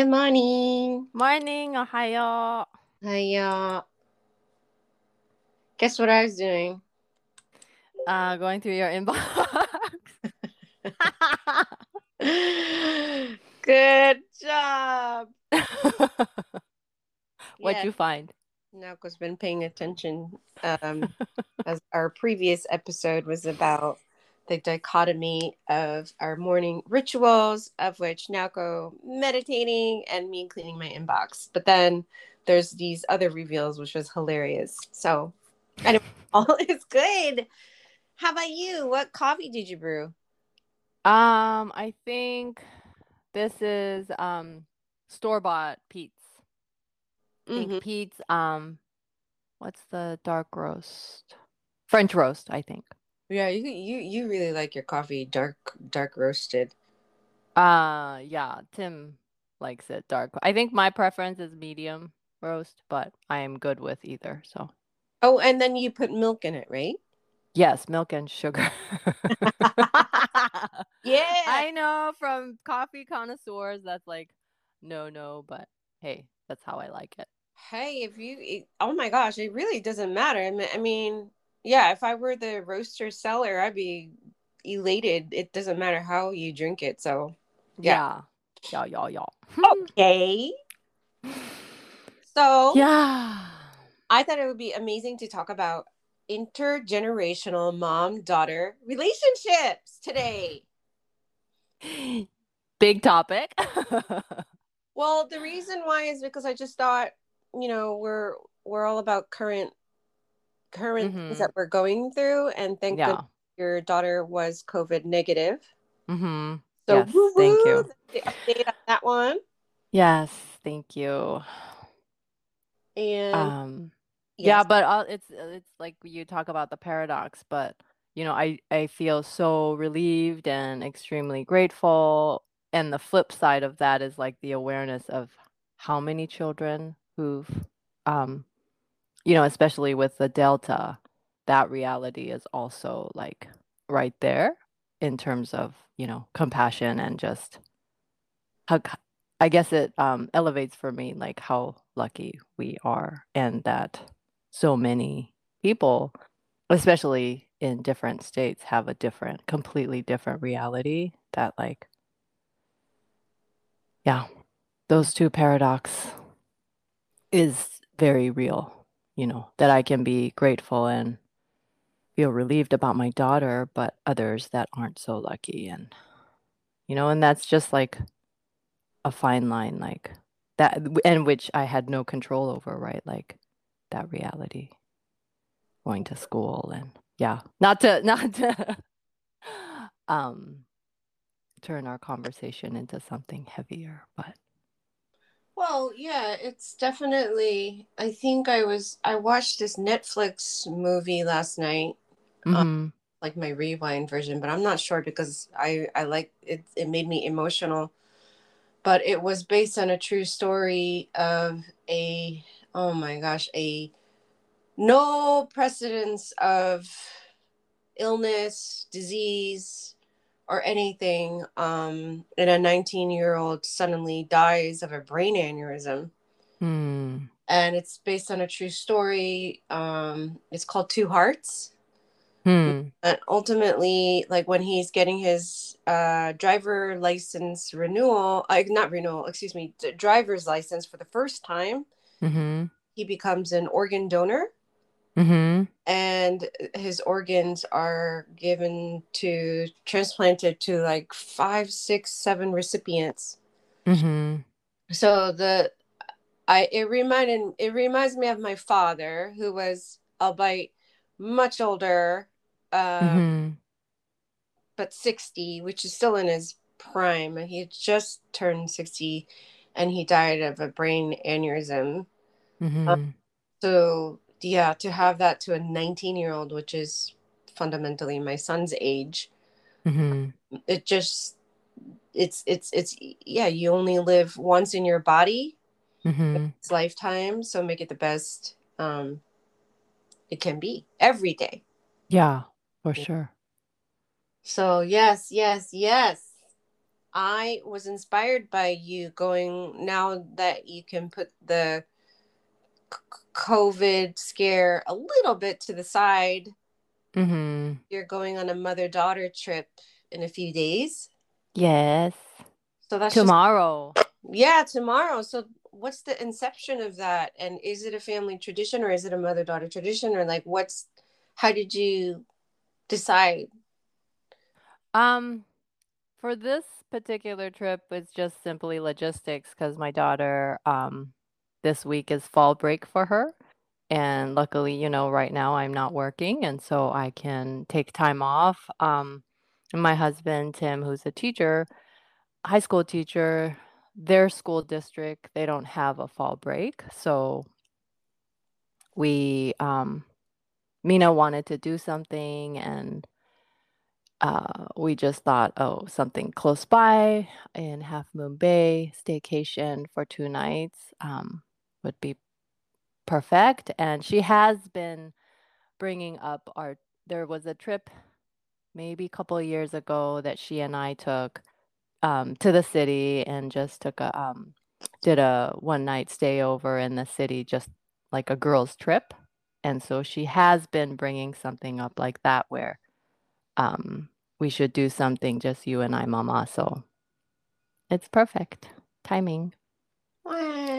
Good morning. Morning, Ohio. Hiya. Guess what I was doing? Uh, going through your inbox. Good job. What'd Yeah, you find? Naoko's been paying attention. Um, as our previous episode was about the dichotomy of our morning rituals, of which Naoko meditating and me cleaning my inbox. But then there's these other reveals, which was hilarious. So, anyway, all is good. How about you? What coffee did you brew? Um, I think this is um store-bought Peet's. Pink Mhm. Peet's. Um, what's the dark roast? French roast, I think. Yeah, you you you really like your coffee dark dark roasted. Uh, yeah, Tim likes it dark. I think my preference is medium roast, but I am good with either. So, Oh, and then you put milk in it, right? yes, milk and sugar. Yeah. I know from coffee connoisseurs that's like no no, but hey, that's how I like it. Hey, if you it- oh my gosh, it really doesn't matter. I mean, I mean, yeah, if I were the roaster seller, I'd be elated. It doesn't matter how you drink it. So, Yeah. Yeah. Yeah, yeah, yeah. Hmm. okay. So, Yeah. I thought it would be amazing to talk about intergenerational mom-daughter relationships today. Big topic. Well, the reason why is because I just thought, you know, we're we're all about current current things Mhm. that we're going through, and thank yeah. your daughter was COVID negative. Mm-hmm. So Yes, thank you. The update on that one, Yes, thank you. and Um yeah, but uh, it's it's like you talk about the paradox, but you know, I I feel so relieved and extremely grateful. And the flip side of that is like the awareness of how many children who've um you know, especially with the Delta, that reality is also like right there in terms of, you know, compassion and just how I guess it um elevates for me like how lucky we are and that so many people, especially in different states, have a different, completely different reality that like yeah, those two paradox is very real, you know, that I can be grateful and feel relieved about my daughter, but others that aren't so lucky and you know, and that's just like a fine line like that and which I had no control over, right? Like that reality. Going to school and yeah, not to not to um turn our conversation into something heavier, but well, yeah, it's definitely. I think I was I watched this Netflix movie last night, mhm. like my rewind version, but I'm not sure because I I like it. It made me emotional, but it was based on a true story of a oh my gosh a no precedence of illness, disease, or anything. Um, and a 19 year old suddenly dies of a brain aneurysm. Hmm. And it's based on a true story. Um, it's called Two Hearts. Hmm. And ultimately, like when he's getting his uh, driver license renewal, like not renewal, excuse me, driver's license for the first time, Mhm. he becomes an organ donor. Mhm. and his organs are given to transplanted to like five six seven recipients Mhm. so the i it reminded it reminds me of my father who was albeit much older um Mhm. but 60 which is still in his prime he had just turned 60 and he died of a brain aneurysm Mhm. so yeah to have that to a 19 year old which is fundamentally my son's age Mhm. it just it's it's it's yeah you only live once in your body Mhm. it's lifetime so make it the best um it can be every day Yeah, for Yeah. sure. so yes yes yes I was inspired by you going now that you can put the COVID scare a little bit to the side. Mm-hmm. You're going on a mother daughter trip in a few days. Yes. So that's tomorrow. Just, yeah, tomorrow. So what's the inception of that? And is it a family tradition or is it a mother daughter tradition? Or like what's how did you decide? Um for this particular trip it's just simply logistics because my daughter um this week is fall break for her. And luckily, you know, right now I'm not working and so I can take time off. Um my husband Tim who's a teacher, high school teacher, their school district, they don't have a fall break. So we um Mina wanted to do something and uh, we just thought, oh, something close by in Half Moon Bay, staycation for two nights um, would be perfect. And she has been bringing up our, there was a trip maybe a couple years ago that she and I took um, to the city and just took a, um, did a one night stay over in the city, just like a girls' trip. And so she has been bringing something up like that where um, we should do something just you and I, Mama. So it's perfect timing.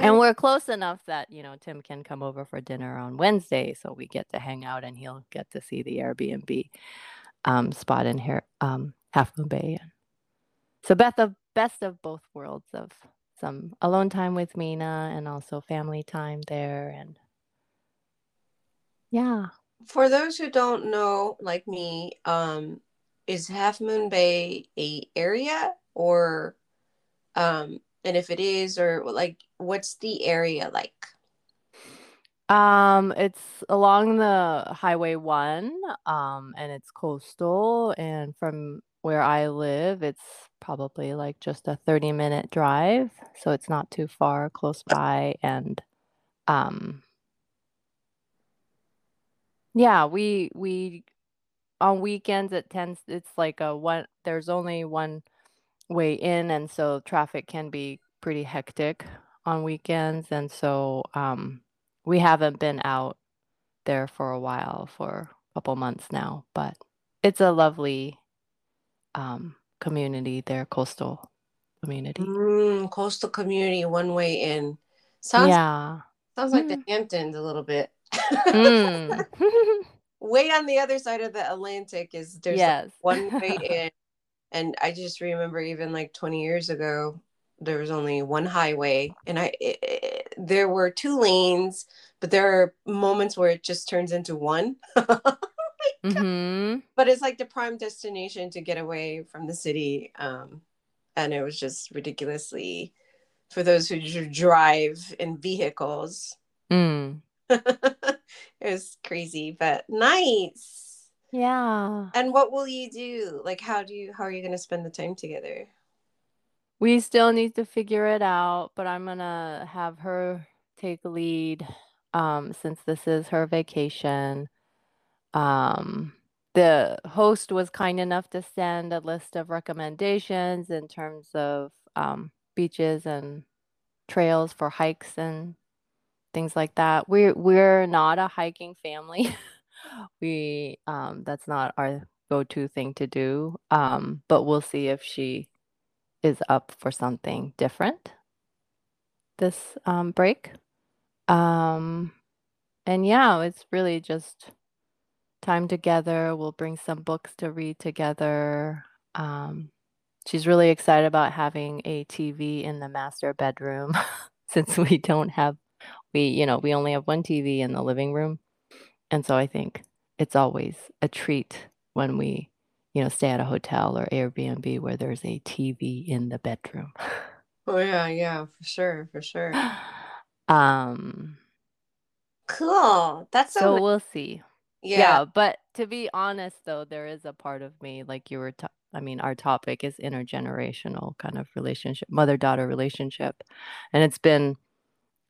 And we're close enough that, you know, Tim can come over for dinner on Wednesday. So we get to hang out and he'll get to see the Airbnb um, spot in here, um, Half Moon Bay. So Beth, the best of both worlds of some alone time with Mina and also family time there. And yeah. For those who don't know, like me, um, is Half Moon Bay a area or um and if it is or like what's the area like? Um it's along the highway 1 um and it's coastal and from where I live it's probably like just a 30 minute drive so it's not too far close by and um yeah, we we on weekends it tends it's like a one there's only one way in and so traffic can be pretty hectic on weekends and so um we haven't been out there for a while for a couple months now but it's a lovely um community there coastal community mm, coastal community one way in sounds yeah sounds like mm. the hamptons a little bit mm. way on the other side of the Atlantic is there's yes. like one way in. And I just remember even like 20 years ago, there was only one highway and I it, it, there were two lanes, but there are moments where it just turns into one. oh mm-hmm. But it's like the prime destination to get away from the city. Um, and it was just ridiculously for those who drive in vehicles. Mm. it was crazy, but nice. Yeah. And what will you do? Like how do you how are you going to spend the time together? We still need to figure it out, but I'm to have her take lead um since this is her vacation. Um the host was kind enough to send a list of recommendations in terms of um, beaches and trails for hikes and things like that. We're we're not a hiking family. we um that's not our go-to thing to do. Um, but we'll see if she is up for something different this um break. Um and yeah, it's really just time together. We'll bring some books to read together. Um she's really excited about having a TV in the master bedroom since we don't have we you know we only have one tv in the living room and so i think it's always a treat when we you know stay at a hotel or airbnb where there's a tv in the bedroom oh yeah yeah for sure for sure um cool that's so, so we'll see yeah. yeah but to be honest though there is a part of me like you were ta- I mean, our topic is intergenerational kind of relationship, mother daughter relationship. And it's been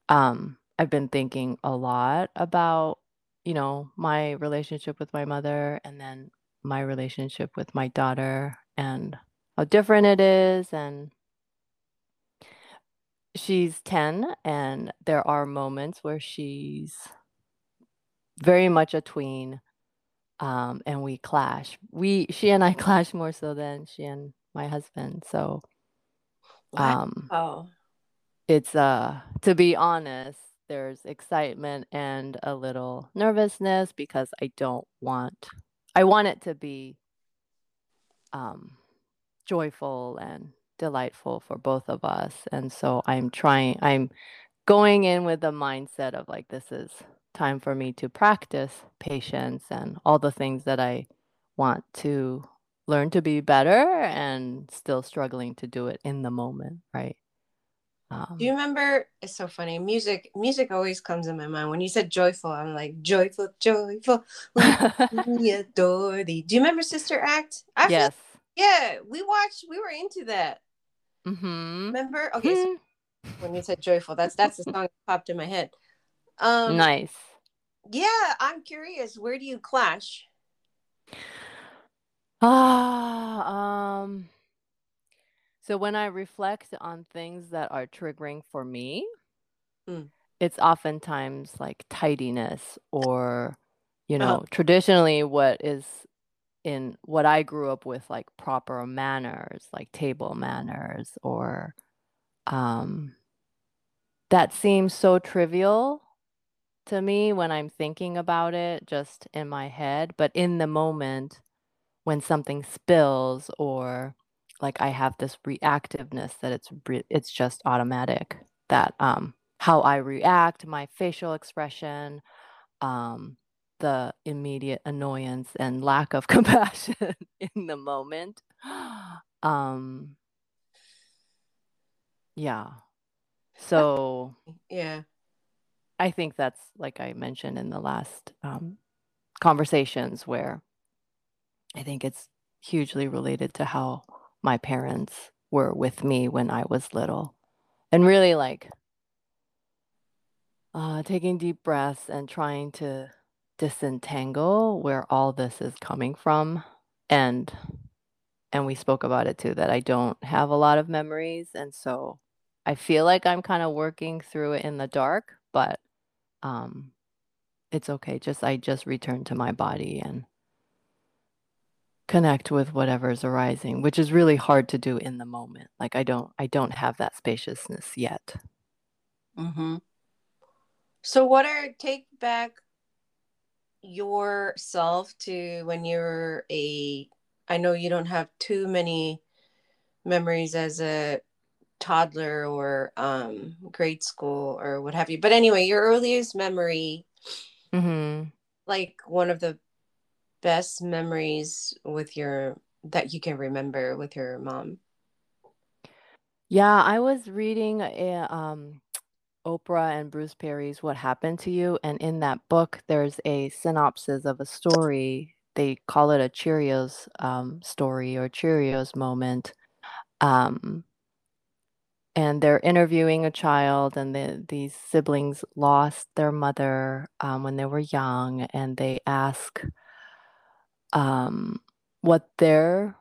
um, I've been thinking a lot about, you know, my relationship with my mother and then my relationship with my daughter. And how different it is and she's 10 and there are moments where she's very much a tween um, and we clash we she and i clash more so than she and my husband so um oh it's uh to be honest there's excitement and a little nervousness because i don't want i want it to be um joyful and delightful for both of us. And so I'm trying, I'm going in with the mindset of like, this is time for me to practice patience and all the things that I want to learn to be better and still struggling to do it in the moment, right? Um, do you remember? It's so funny. Music, music always comes in my mind. When you said joyful, I'm like joyful, joyful. we adore thee. Do you remember Sister Act? I yes. Feel, yeah, we watched. We were into that. Mm-hmm. Remember? Okay. So hmm. when you said joyful, that's that's the song that popped in my head. Um, nice. Yeah, I'm curious. Where do you clash? Ah, um. So when I reflect on things that are triggering for me, mm. it's oftentimes like tidiness or, you know, oh. traditionally what is in what I grew up with, like proper manners, like table manners, or um, that seems so trivial to me when I'm thinking about it just in my head. But in the moment, when something spills, or like I have this reactiveness that it's re- it's just automatic that um, how I react, my facial expression, um, the immediate annoyance and lack of compassion in the moment. Um, yeah. So, yeah. I think that's like I mentioned in the last um, conversations where I think it's hugely related to how my parents were with me when I was little. And really like uh, taking deep breaths and trying to disentangle where all this is coming from. And and we spoke about it too that I don't have a lot of memories. And so I feel like I'm kind of working through it in the dark but um it's okay. Just I just return to my body and connect with whatever's arising which is really hard to do in the moment like I don't I don't have that spaciousness yet mhm so what are take back yourself to when you're a I know you don't have too many memories as a toddler or um grade school or what have you. But anyway, your earliest memory mm-hmm. like one of the best memories with your that you can remember with your mom. Yeah, I was reading a um Oprah and Bruce Perry's What Happened to You. And in that book, there's a synopsis of a story. They call it a Cheerios um, story or Cheerios moment. Um, and they're interviewing a child, and the, these siblings lost their mother um, when they were young, and they ask um, what they're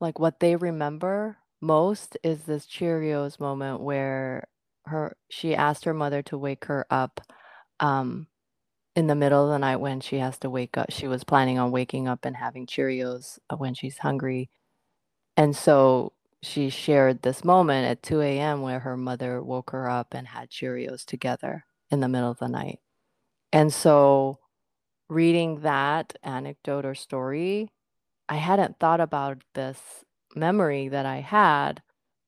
like what they remember most is this Cheerios moment where her she asked her mother to wake her up um in the middle of the night when she has to wake up. She was planning on waking up and having Cheerios uh, when she's hungry. And so she shared this moment at 2 a.m. where her mother woke her up and had Cheerios together in the middle of the night. And so reading that anecdote or story, I hadn't thought about this memory that I had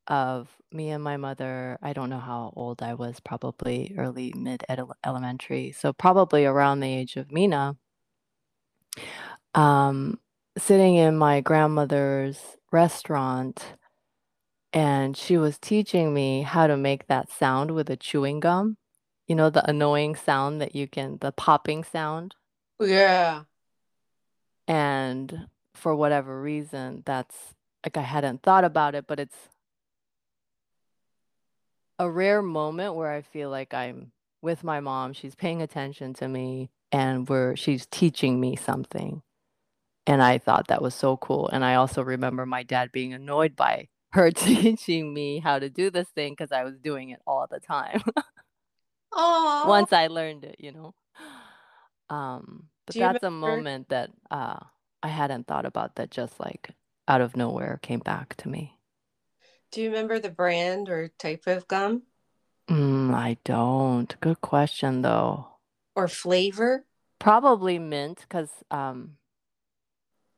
of me and my mother. I don't know how old I was, probably early mid elementary. So probably around the age of Mina. Um, sitting in my grandmother's restaurant and she was teaching me how to make that sound with a chewing gum. You know, the annoying sound that you can, the popping sound. Yeah. And for whatever reason, that's like I hadn't thought about it, but it's a rare moment where I feel like I'm with my mom, she's paying attention to me and we're she's teaching me something. And I thought that was so cool. And I also remember my dad being annoyed by her teaching me how to do this thing because I was doing it all the time. Oh, Once I learned it, you know. Um, but that's a moment that uh I hadn't thought about that just like out of nowhere came back to me. Do you remember the brand or type of gum Mm, I don't. Good question though. or flavor? Probably mint because um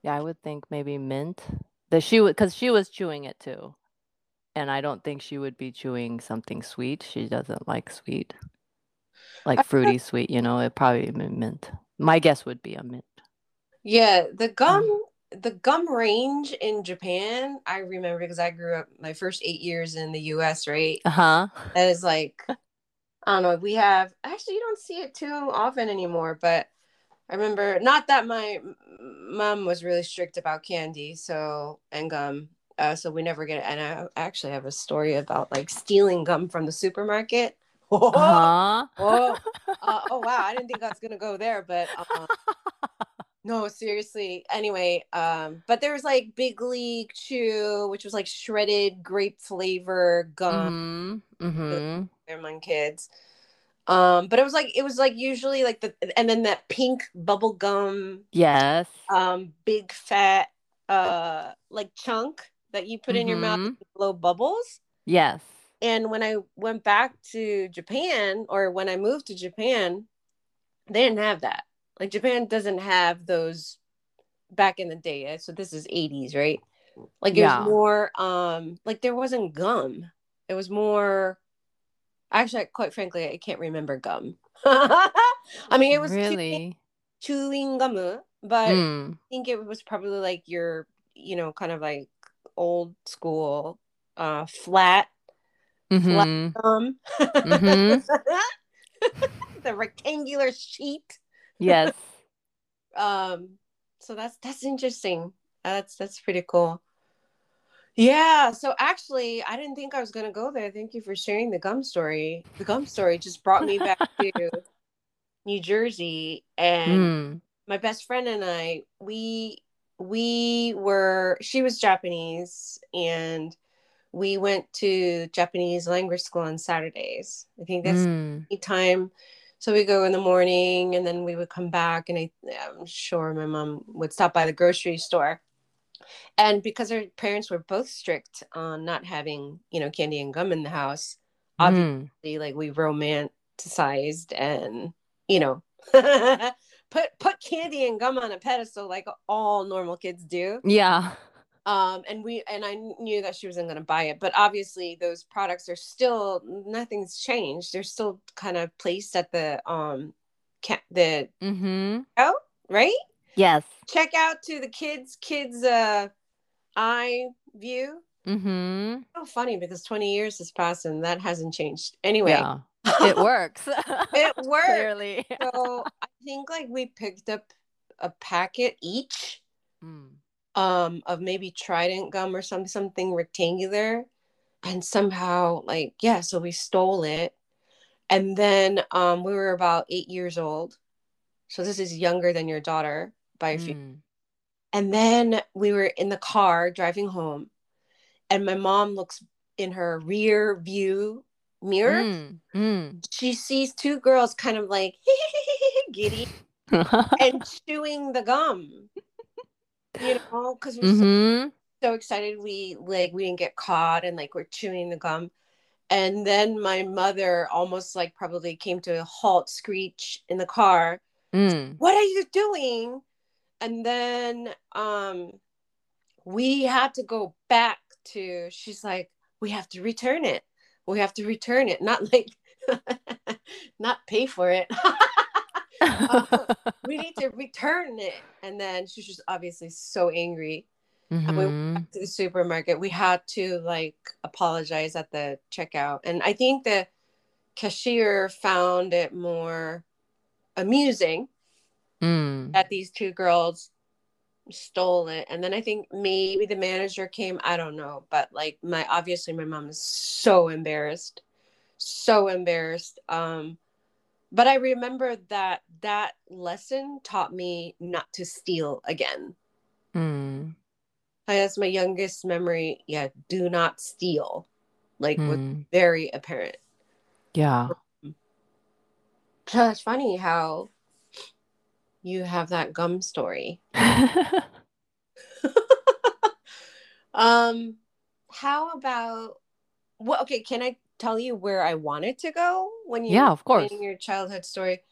yeah, I would think maybe mint. That she would because she was chewing it too. And I don't think she would be chewing something sweet. She doesn't like sweet. Like fruity sweet, you know, it probably mint. My guess would be a mint. Yeah, the gum, Mm. the gum range in Japan, I remember because I grew up my first eight years in the US, right? Uh-huh. That is like, I don't know, we have actually you don't see it too often anymore, but I remember not that my mom was really strict about candy, so and gum. Uh, so we never get it. And I actually have a story about like stealing gum from the supermarket. Oh, Uh-huh. oh, uh, oh wow! I didn't think I was gonna go there, but um, no, seriously. Anyway, um, but there was like Big League Chew, which was like shredded grape flavor gum Mm-hmm. Mm-hmm. among kids. Um, but it was like it was like usually like the and then that pink bubble gum, Yes. um, big fat uh like chunk that you put in your mouth Mhm. to blow bubbles. Yes. And when I went back to Japan or when I moved to Japan, they didn't have that. Like Japan doesn't have those back in the day. So this is 80s, right? Like it Yeah. was more um like there wasn't gum. It was more actually quite frankly I can't remember gum. I mean it was chewing, Really? chewing gum, but I Mm. think it was probably like your you know kind of like old school uh flat Mm-hmm. gum. Mhm. the rectangular sheet. Yes. Um, so that's that's interesting. That's that's pretty cool. Yeah. So actually, I didn't think I was gonna go there. Thank you for sharing the gum story. The gum story just brought me back to New Jersey, and Mm. my best friend and I, we we were. She was Japanese, and we went to Japanese language school on Saturdays. I think that's Mm. time. So we go in the morning and then we would come back and I, I'm sure my mom would stop by the grocery store. And because our parents were both strict on not having, you know, candy and gum in the house, Mm. obviously like we romanticized and, you know, put put candy and gum on a pedestal like all normal kids do Yeah. Um and we and i knew that she wasn't going to buy it but obviously those products are still nothing's changed they're still kind of placed at the um ca- the Mm-hmm. oh right Yes. check out to the kids kids uh eye view Mm-hmm. so funny because 20 years has passed and that hasn't changed anyway Yeah. It works. it works Clearly. so i think like we picked up a packet each Mm. Um of maybe trident gum or some something rectangular and somehow like yeah so we stole it and then um we were about eight years old so this is younger than your daughter by a few Mm. and then we were in the car driving home and my mom looks in her rear view mirror Mm. Mm. she sees two girls kind of like giddy and chewing the gum you know because we're so mm-hmm. so excited we like we didn't get caught and like we're chewing the gum. And then my mother almost like probably came to a halt screech in the car. Mm. what are you doing? And then um we had to go back to she's like we have to return it. We have to return it. Not like not pay for it we need to return it. And then she was just obviously so angry. And we went Mhm. back to the supermarket. We had to like apologize at the checkout. And i think the cashier found it more amusing Mm. that these two girls stole it. And then i think maybe the manager came. I don't know. But like my obviously my mom is so embarrassed. So embarrassed. Um but i remember that that lesson taught me not to steal again Mm. That's my youngest memory. Yeah, do not steal. Like was Mm. very apparent. Yeah. So it's funny how you have that gum story. um, how about what? Okay, can I tell you where I wanted to go when you Yeah, of course. in your childhood story?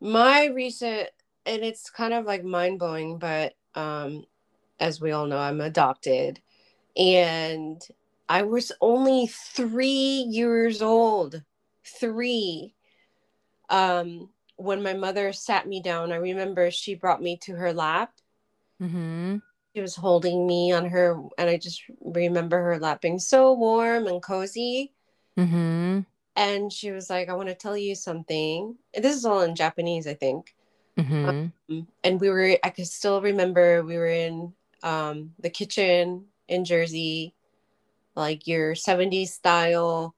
My recent, and it's kind of like mind blowing, but um, as we all know, I'm adopted, and I was only three years old, three. Um, when my mother sat me down, I remember she brought me to her lap mm-hmm. she was holding me on her and i just remember her lap being so warm and cozy Mm-hmm. And she was like i want to tell you something. And this is all in japanese i think. Mm-hmm. and we were i could still remember we were in um, the kitchen in jersey like your 70s style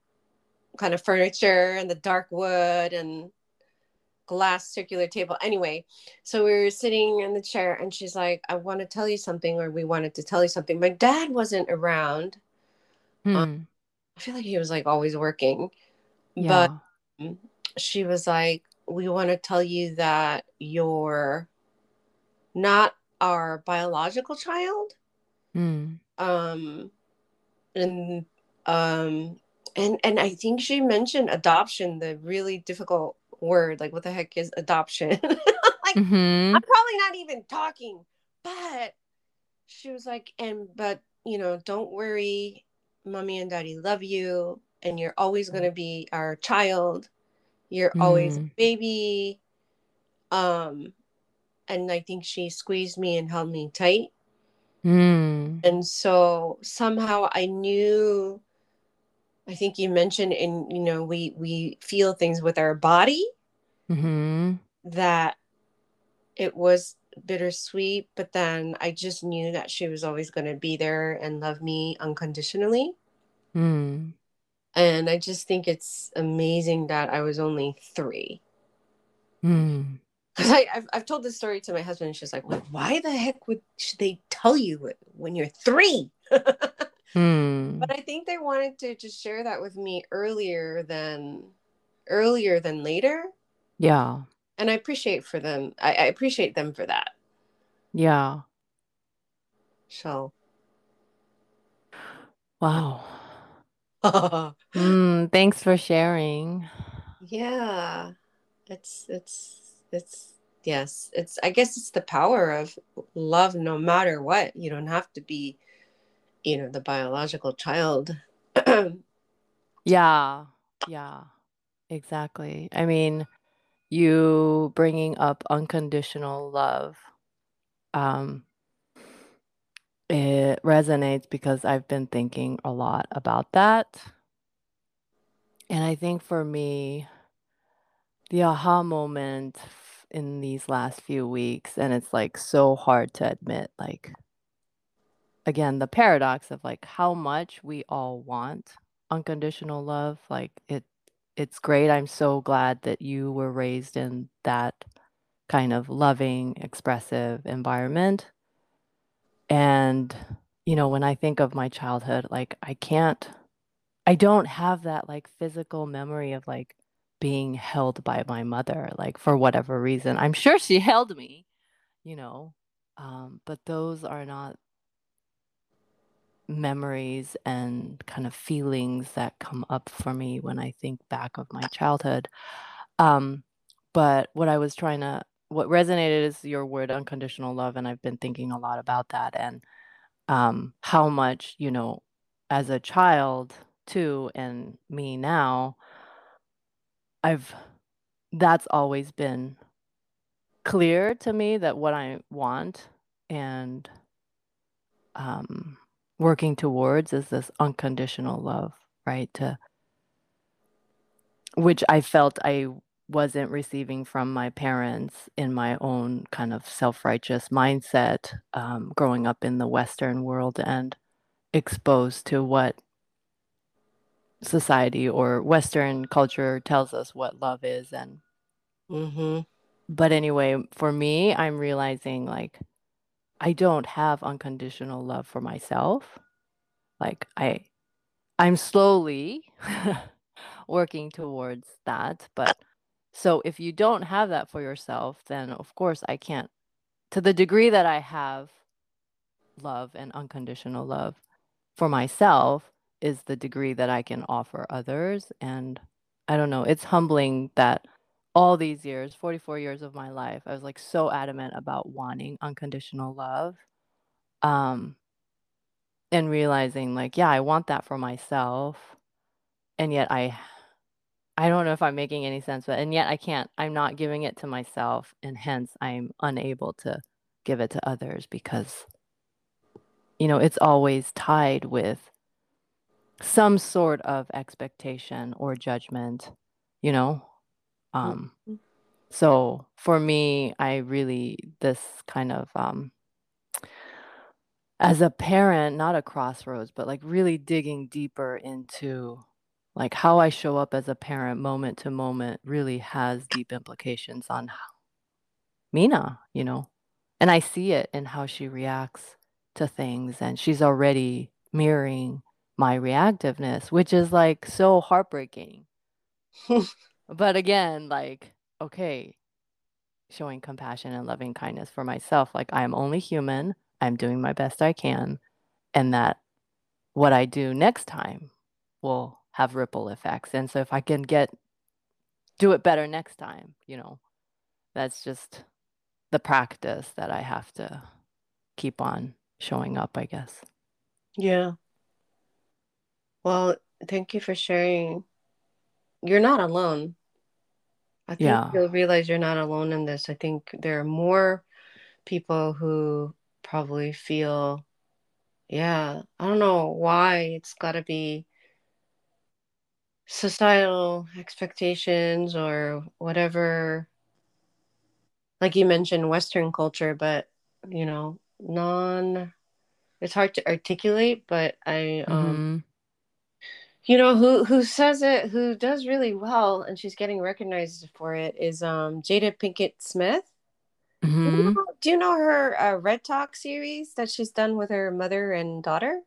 kind of furniture and the dark wood and glass circular table. Anyway so we were sitting in the chair and she's like i want to tell you something or we wanted to tell you something. My dad wasn't around. Hmm. i feel like he was like always working Yeah. but she was like we want to tell you that you're not our biological child Mm. um and um and and i think she mentioned adoption the really difficult word like what the heck is adoption like Mm-hmm. i'm probably not even talking but she was like and but you know don't worry mommy and daddy love you and you're always going to be our child you're always a Mm. baby um and i think she squeezed me and held me tight Mm. and so somehow i knew i think you mentioned in you know we we feel things with our body Mm-hmm. that it was bittersweet but then i just knew that she was always going to be there and love me unconditionally Mm. And i just think it's amazing that i was only three Mm. because I've, I've told this story to my husband and she's like well, why the heck would should they tell you when you're three Mm. but i think they wanted to just share that with me earlier than earlier than later Yeah. and i appreciate for them i, I appreciate them for that Yeah. so Wow. Mm, thanks for sharing. yeah it's it's it's yes it's i guess it's the power of love no matter what you don't have to be you know the biological child Yeah. Yeah. Exactly. I mean, you bringing up unconditional love um it resonates because I've been thinking a lot about that. And I think for me, the aha moment in these last few weeks, and it's like so hard to admit, like, again, the paradox of like how much we all want unconditional love. Like, it, it's great. I'm so glad that you were raised in that kind of loving, expressive environment. And, you know, when I think of my childhood, like, I can't, I don't have that like physical memory of like being held by my mother, like for whatever reason. I'm sure she held me, you know, um, but those are not memories and kind of feelings that come up for me when I think back of my childhood. Um, but what I was trying to, what resonated is your word unconditional love, and I've been thinking a lot about that and um, how much, you know, as a child too, and me now, I've that's always been clear to me that what I want and um, working towards is this unconditional love, right? To which I felt I wasn't receiving from my parents in my own kind of self-righteous mindset, um, growing up in the Western world and exposed to what society or Western culture tells us what love is and mm-hmm. but anyway, for me, I'm realizing like I don't have unconditional love for myself. Like I I'm slowly working towards that, but so if you don't have that for yourself, then of course I can't to the degree that I have love and unconditional love for myself is the degree that I can offer others and I don't know, it's humbling that all these years, 44 years of my life, I was like so adamant about wanting unconditional love. Um and realizing like, yeah, I want that for myself. And yet I I don't know if I'm making any sense, but and yet I can't. I'm not giving it to myself and hence I'm unable to give it to others because you know, it's always tied with some sort of expectation or judgment, you know? Um Mhm. so for me, I really this kind of um as a parent, not a crossroads, but like really digging deeper into like how I show up as a parent moment to moment really has deep implications on how Mina, you know. And I see it in how she reacts to things and she's already mirroring my reactiveness, which is like so heartbreaking. but again, like okay, showing compassion and loving kindness for myself, like I'm only human. I'm doing my best I can and that what I do next time will have ripple effects. And so if I can get do it better next time, you know, that's just the practice that I have to keep on showing up, I guess. Yeah. Well, thank you for sharing. You're not alone. I think Yeah. you'll realize you're not alone in this. I think there are more people who probably feel, yeah, I don't know why it's got to be societal expectations or whatever. Like you mentioned, Western culture, but you know, non. It's hard to articulate, but I um Mm-hmm. you know who who says it who does really well and she's getting recognized for it is um jada pinkett smith do you Mm-hmm. know, do you know her uh, red talk series that she's done with her mother and daughter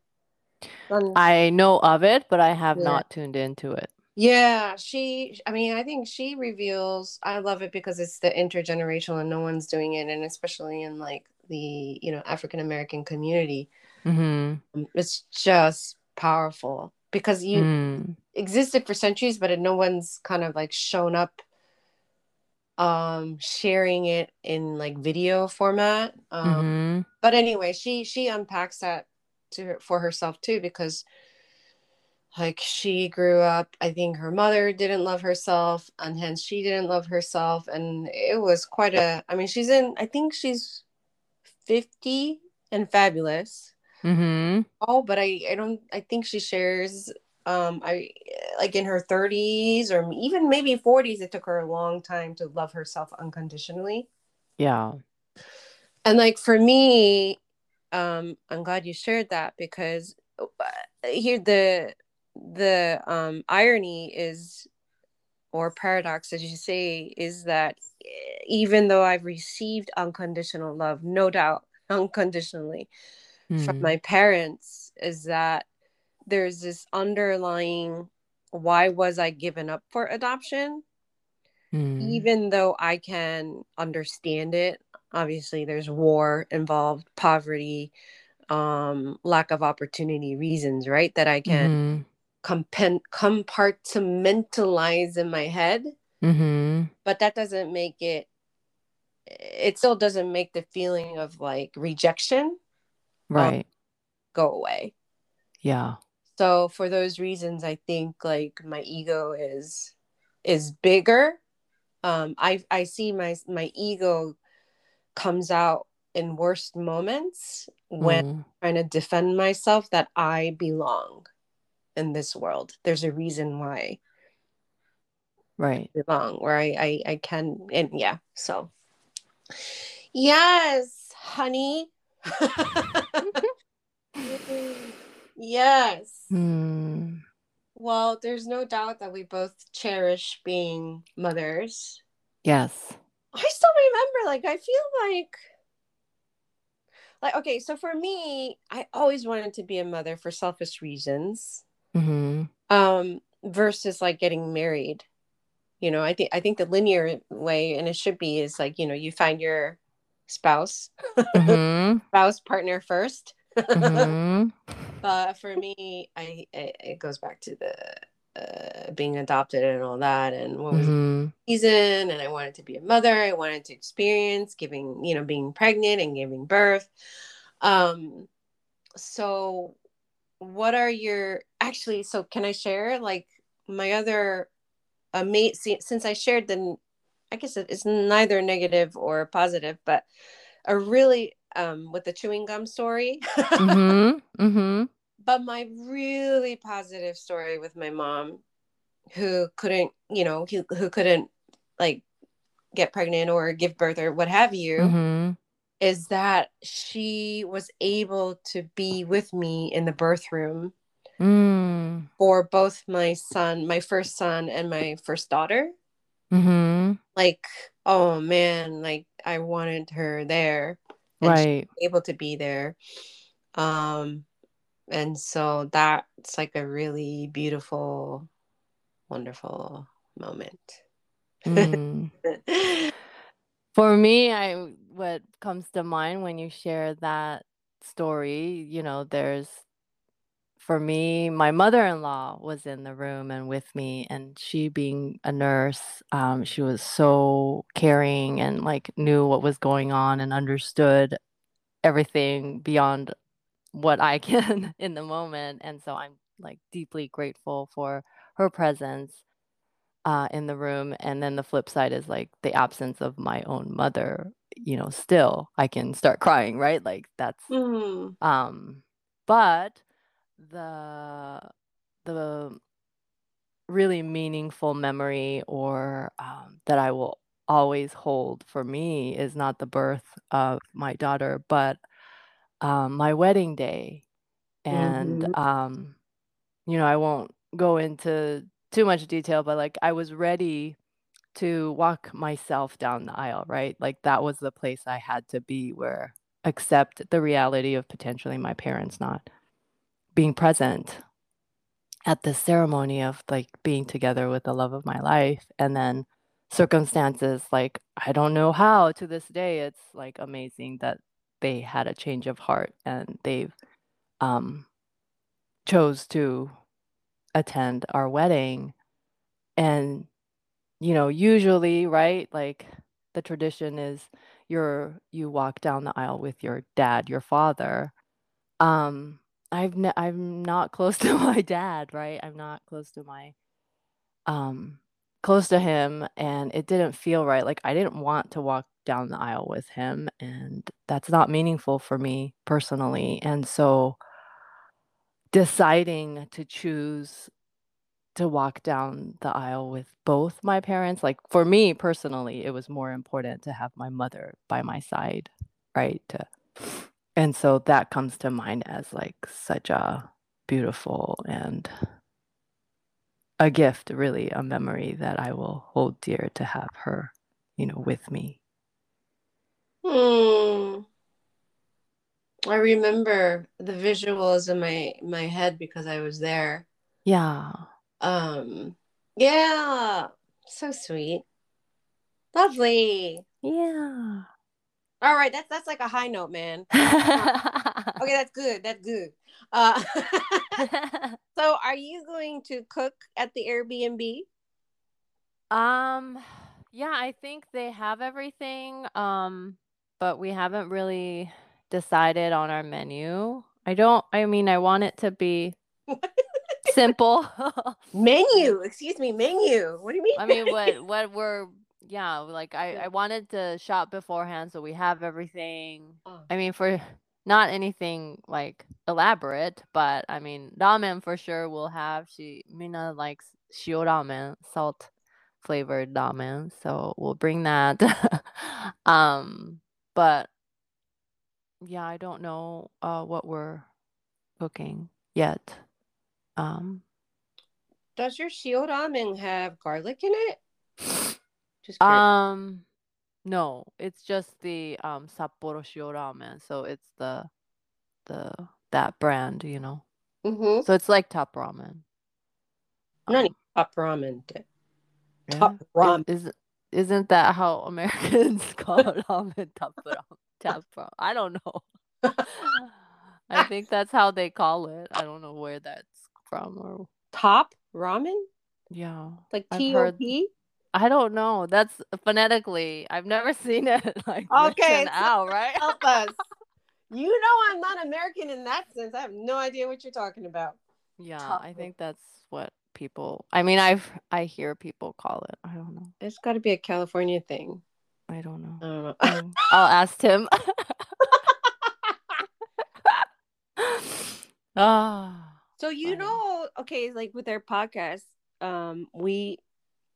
um, I know of it, but I have yeah not tuned into it. yeah she i mean i think she reveals i love it because it's the intergenerational and no one's doing it and especially in like the you know african american community Mm-hmm. um, it's just powerful because you Mm. existed for centuries but no one's kind of like shown up um sharing it in like video format um Mm-hmm. but anyway she she unpacks that to her, for herself too because like she grew up i think her mother didn't love herself and hence she didn't love herself and it was quite a i mean she's in i think she's 50 and fabulous Mm-hmm. oh but i i don't i think she shares um i like in her 30s or even maybe 40s it took her a long time to love herself unconditionally Yeah. and like for me um i'm glad you shared that because uh, here the the um irony is or paradox as you say is that even though i've received unconditional love no doubt unconditionally from Mm. my parents is that there's this underlying why was I given up for adoption? Mm. Even though I can understand it, obviously there's war involved, poverty, um, lack of opportunity reasons, right? That I can Mm-hmm. compen- compartmentalize in my head, Mm-hmm. but that doesn't make it it still doesn't make the feeling of like rejection Right. go away. Yeah. So for those reasons, I think like my ego is is bigger. Um, I I see my my ego comes out in worst moments when Mm. Trying to defend myself that I belong in this world. There's a reason why Right. I belong, where I I, I can and yeah. So yes, honey. yes. Mm. Well, there's no doubt that we both cherish being mothers. Yes. I still remember, like, I feel like like okay so for me i always wanted to be a mother for selfish reasons Mm-hmm. um versus like getting married you know i think i think the linear way and it should be is like you know you find your spouse Mm-hmm. spouse partner 1st Mm-hmm. but for me i it, it goes back to the uh, being adopted and all that and what was Mm-hmm. the season and i wanted to be a mother i wanted to experience giving you know being pregnant and giving birth um so what are your actually so can i share like my other uh, mate since i shared the i guess it's neither negative or positive but a really um with the chewing gum story Mm-hmm. Mm-hmm. But my really positive story with my mom who couldn't you know who, who couldn't like get pregnant or give birth or what have you Mm-hmm. is that she was able to be with me in the birth room Mm. for both my son my first son and my first daughter Mm-hmm. like oh man like i wanted her there Right. able to be there um and so that's like a really beautiful wonderful moment Mm. For me, I what comes to mind when you share that story, you know, there's for me, my mother-in-law was in the room and with me, and she being a nurse, um, she was so caring and like knew what was going on and understood everything beyond what I can in the moment. And so I'm like deeply grateful for her presence uh, in the room. And then the flip side is like the absence of my own mother, you know, still I can start crying, right? Like that's Mm. um but the the really meaningful memory or um, that I will always hold for me is not the birth of my daughter, but um, my wedding day. And Mhm. um, you know, I won't go into too much detail, but like I was ready to walk myself down the aisle, right? Like that was the place I had to be where accept the reality of potentially my parents not being present at the ceremony of like being together with the love of my life and then circumstances like I don't know how to this day it's like amazing that they had a change of heart and they've um chose to attend our wedding. And you know usually right like the tradition is you're you walk down the aisle with your dad your father. Um i've ne- i'm not close to my dad right? I'm not close to my um close to him and it didn't feel right like i didn't want to walk down the aisle with him and that's not meaningful for me personally and so deciding to choose to walk down the aisle with both my parents. Like for me personally, it was more important to have my mother by my side, right? And so that comes to mind as like such a beautiful and a gift, really, a memory that I will hold dear to have her, you know, with me. Hmm. I remember the visuals in my my head because I was there. Yeah. Um yeah, so sweet. Lovely. Yeah. All right, that's that's like a high note, man. Okay, that's good. That's good. Uh so are you going to cook at the Airbnb? Um, yeah, I think they have everything, um, but we haven't really decided on our menu. I don't, I mean, I want it to be simple. Menu, excuse me, menu. What do you mean? I mean, what what we're yeah, like I I wanted to shop beforehand so we have everything. Oh. I mean, for not anything like elaborate, but I mean, ramen for sure we'll have. She Mina likes shio ramen, salt flavored ramen, so we'll bring that. um, but yeah, I don't know uh what we're cooking yet. Um, Does your shio ramen have garlic in it? Just curious. um No, it's just the um Sapporo Shio Ramen. So it's the the that brand, you know. Mm-hmm. So it's like top ramen. Nani Um, top ramen. yeah. Top ramen. Is, is isn't that how Americans call ramen top ramen? Top ramen. I don't know. I think that's how they call it. I don't know where that's from or Top ramen? yeah. Like T O P? I don't know. That's phonetically. I've never seen it like Okay, out, right? Help us. You know I'm not American in that sense. I have no idea what you're talking about. Yeah, I think that's what people. I mean, I've I hear people call it. I don't know. It's got to be a California thing. I don't know. I don't know. Um, I'll ask Tim. Ah, So you know, okay, like with our podcast, um, we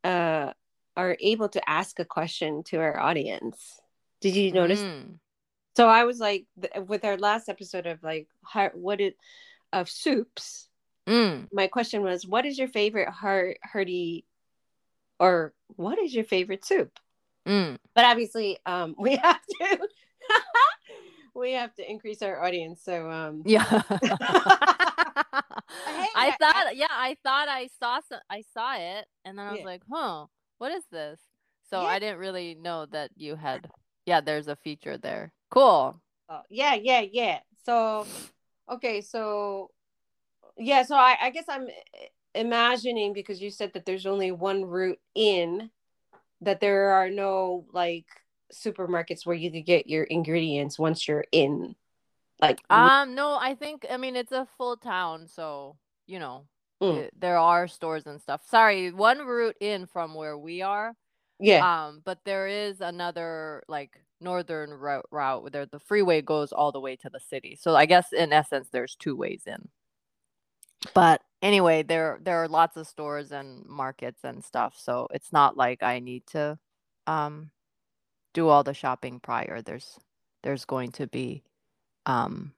uh are able to ask a question to our audience. Did you notice? mm, So I was like, th- with our last episode of like, how, what it of soups. mm. My question was, what is your favorite heart hearty, or what is your favorite soup? Mm. But obviously, um, we have to, we have to increase our audience. So um, Yeah. I- thought, yeah, I thought I saw some, I saw it, and then I was Yeah. like, huh, what is this? So Yeah. I didn't really know that you had. Yeah, there's a feature there. Cool. Oh, yeah, yeah, yeah. So, okay, so yeah, so I, I guess I'm imagining because you said that there's only one route in, that there are no like supermarkets where you could get your ingredients once you're in. Like, Um, no, I think I mean it's a full town, so you know Mm. it- there are stores and stuff. Sorry, one route in from where we are. yeah, Um, but there is another like northern route route where the freeway goes all the way to the city. So I guess in essence there's two ways in. But anyway, there there are lots of stores and markets and stuff, so it's not like I need to um do all the shopping prior. There's there's going to be um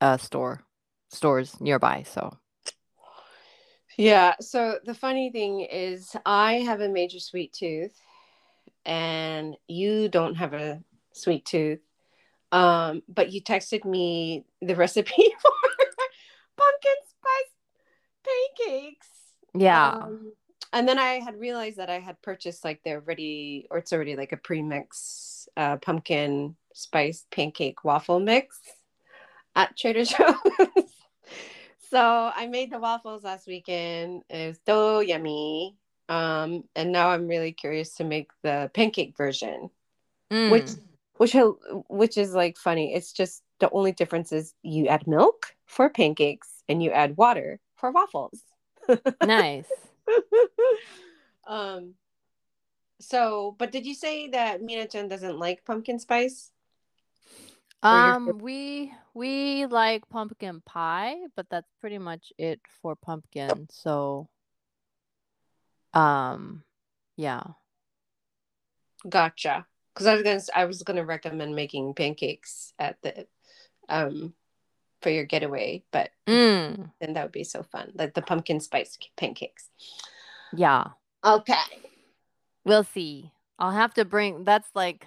a store stores nearby, so yeah. So the funny thing is, I have a major sweet tooth, and you don't have a sweet tooth. Um, but you texted me the recipe for pumpkin spice pancakes. yeah. Um, and then I had realized that I had purchased like the already, or it's already like a pre-mix uh, pumpkin spice pancake waffle mix at Trader Joe's. So I made the waffles last weekend. It was so yummy. Um, and now I'm really curious to make the pancake version, which Mm. which which is like funny. It's just the only difference is you add milk for pancakes and you add water for waffles. nice. um so but did you say that Mina-chan doesn't like pumpkin spice? Um, we we like pumpkin pie, but that's pretty much it for pumpkin. So, um, yeah. Gotcha. Because I was gonna I was gonna recommend making pancakes at the um for your getaway, but Mm, then that would be so fun. Like the pumpkin spice pancakes. yeah. Okay. We'll see. I'll have to bring that's like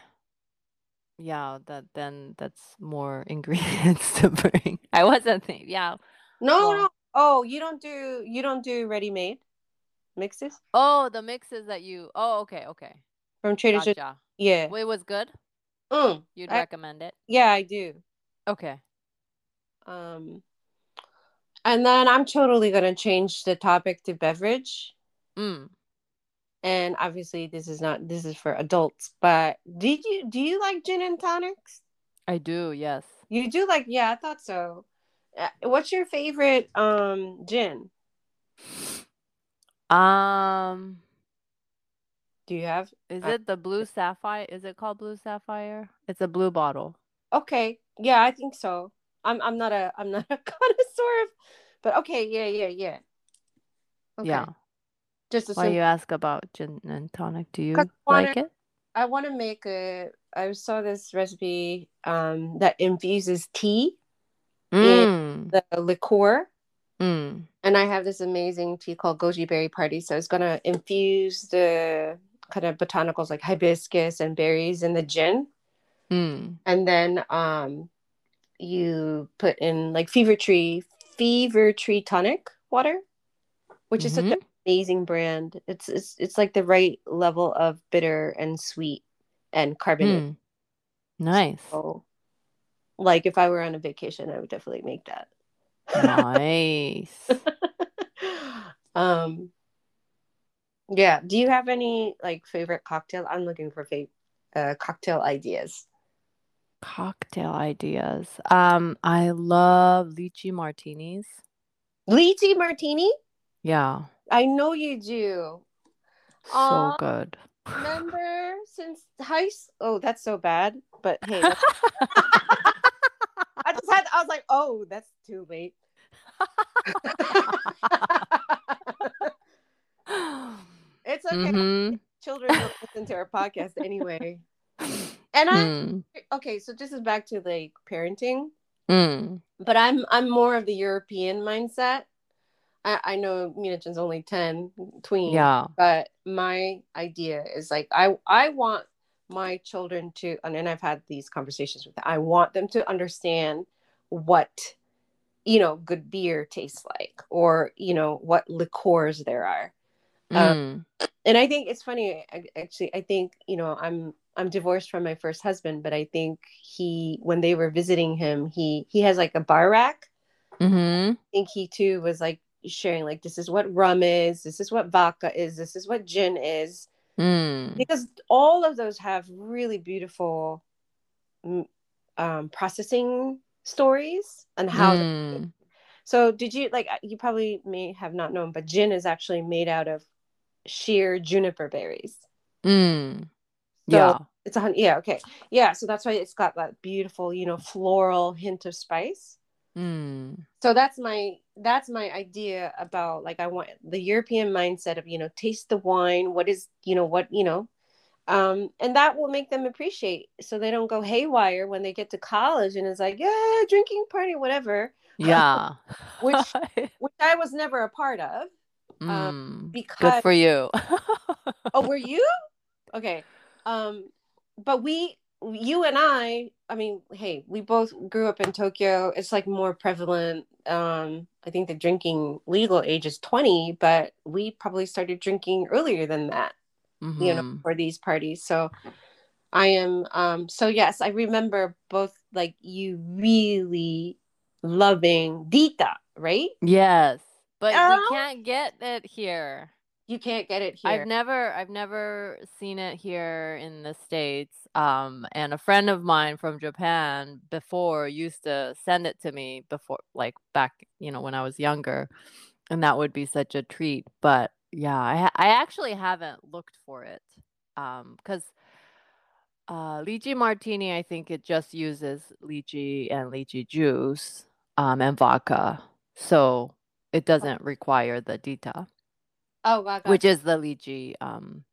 yeah, that then that's more ingredients to bring. I wasn't thinking. Yeah. No, no. Oh, you don't do you don't do ready made mixes Oh, the mixes that you Oh, okay, okay. from Trader Joe's? Gotcha. Yeah. It was good. Mm, You'd I- recommend it. yeah, I do. Okay. Um, and then I'm totally gonna change the topic to beverage. Mm. And obviously, this is not this is for adults. But did you do you like gin and tonics? I do. Yes. You do like yeah, I thought so. Uh, What's your favorite um gin? Um Do you have? Is it the blue sapphire? Is it called blue sapphire? It's a blue bottle. Okay, yeah, I think so. I'm I'm not a I'm not a connoisseur of, but okay, yeah, yeah, yeah. Okay. Yeah. Just Why you ask about gin and tonic? Do you wanna- like it? I want to make a. I saw this recipe um that infuses tea, Mm. the liqueur, Mm. and I have this amazing tea called goji berry party. So it's gonna infuse the kind of botanicals like hibiscus and berries in the gin. Mm. And then um, you put in like Fever-Tree, fever tree tonic water, which is such an amazing brand. It's, it's it's like the right level of bitter and sweet and carbonated. Mm. Nice. So, like if I were on a vacation, I would definitely make that. Nice. um yeah do you have any like favorite cocktail i'm looking for fav- uh, cocktail ideas Cocktail ideas. Um, I love lychee martinis. lychee martini Yeah, i know you do so Aw. good. remember since high s- oh that's so bad but hey i just had i was like oh that's too late it's okay Mhm. children don't listen to our podcast anyway and i Mm. okay so this is back to like parenting Mm. but i'm i'm more of the european mindset i, I know Mina-chan's only 10 tween Yeah. but my idea is like i i want my children to and, and i've had these conversations with them i want them to understand what you know good beer tastes like or you know what liqueurs there are Mm. and i think it's funny I- actually i think you know i'm i'm divorced from my first husband but i think he when they were visiting him he he has like a bar rack Mhm. i think he too was like sharing like this is what rum is this is what vodka is this is what gin is Mm. because all of those have really beautiful um, processing stories and how Mm. so did you like you probably may have not known but gin is actually made out of sheer juniper berries Mm. So- Yeah. it's a yeah okay yeah so that's why it's got that beautiful you know floral hint of spice Mm. so that's my that's my idea about like i want the european mindset of you know taste the wine what is you know what you know um and that will make them appreciate so they don't go haywire when they get to college and it's like yeah drinking party whatever Yeah. Which- which i was never a part of Mm. because Good for you. oh were you okay um but we you and i i mean hey we both grew up in tokyo it's like more prevalent um i think the drinking legal age is 20 but we probably started drinking earlier than that you know Mhm. for these parties so i am um so yes i remember both like you really loving dita right Yes. But Oh. we can't get it here. You can't get it here I've never I've never seen it here in the States. Um and a friend of mine from Japan before used to send it to me before like back, you know, when I was younger. And that would be such a treat. But yeah, I I actually haven't looked for it. Um cuz uh lychee martini I think it just uses lychee and lychee juice um and vodka. So it doesn't require the dita oh wow which is the lychee um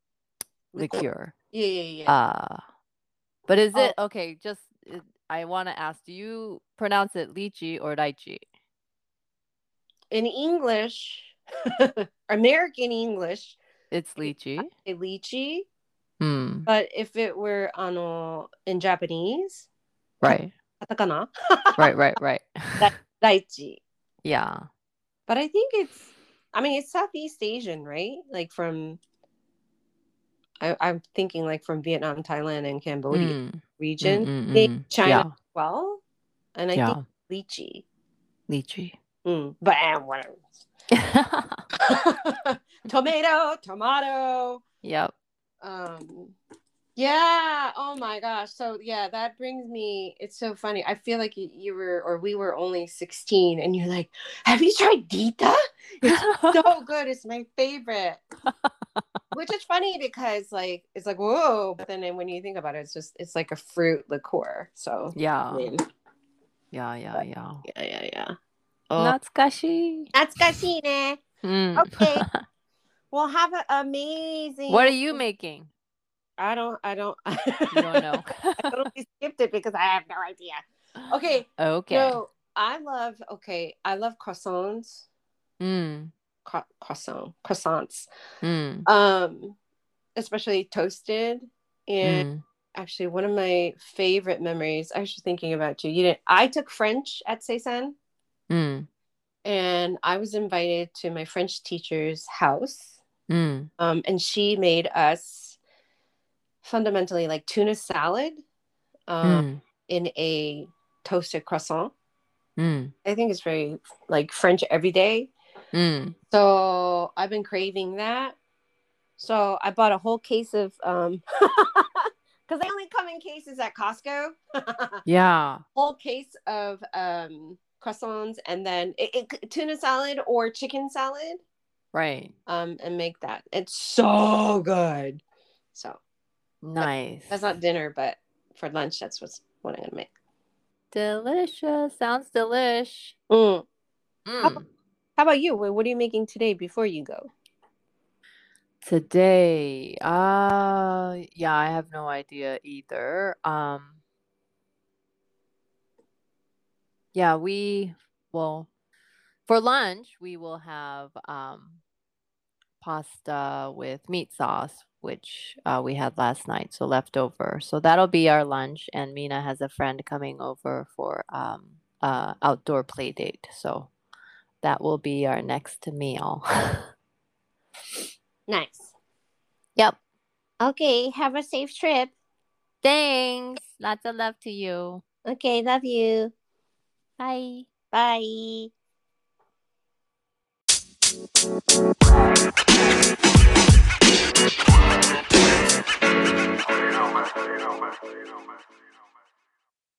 Liqueur. yeah yeah yeah Uh but is Oh. it okay? Just I want to ask: Do you pronounce it lychee or lychee? in English, American English, It's lychee. lychee. Hmm. But if it were ano in Japanese, Right. katakana, Right. Right. Right. lychee. yeah. But I think it's, I mean, it's Southeast Asian, right? Like from, I, I'm thinking like from Vietnam, Thailand, and Cambodia Mm, region, mm, mm, mm. China Yeah. as well. And I yeah. think lychee. Lychee. Mm, but eh, whatever. tomato, tomato. yep. um yeah oh my gosh so yeah that brings me it's so funny i feel like you, you were or we were only 16 and you're like have you tried dita it's so good it's my favorite which is funny because like it's like whoa but then when you think about it it's just it's like a fruit liqueur so I yeah. mean, Yeah. Yeah. Yeah. yeah yeah yeah oh Natsukashi. that's ne. Mm. okay well have an amazing What are you making? I don't i don't You don't know. I totally skipped it because I have no idea. Okay. okay. So I love okay. I love croissants. Mm. Cro- croissant croissants. Mm. Um, especially toasted. And Mm. actually, one of my favorite memories. I was just thinking about you. You didn't. I took French at Seisen, Mm. and I was invited to my French teacher's house. Mm. Um, and she made us fundamentally like tuna salad, um, Mm. in a toasted croissant. Mm. I think it's very like French every day. Mm. So I've been craving that. So I bought a whole case of um because they only come in cases at Costco. Yeah. whole case of um croissants and then it, it, tuna salad or chicken salad Right. um and make that. It's so good. So Nice. that's not dinner, but for lunch that's what's what I'm gonna make. delicious. Sounds delish. Mm. Mm. How about you? What what are you making today before you go? Today, uh, yeah, I have no idea either. Um, yeah, we, well, for lunch, we will have um pasta with meat sauce, which uh, we had last night, so leftover. So that'll be our lunch, and Mina has a friend coming over for um uh outdoor play date, so that will be our next meal. Nice. Yep. Okay, have a safe trip. Thanks. Lots of love to you. Okay, love you. Bye. Bye. You man. You man. You man.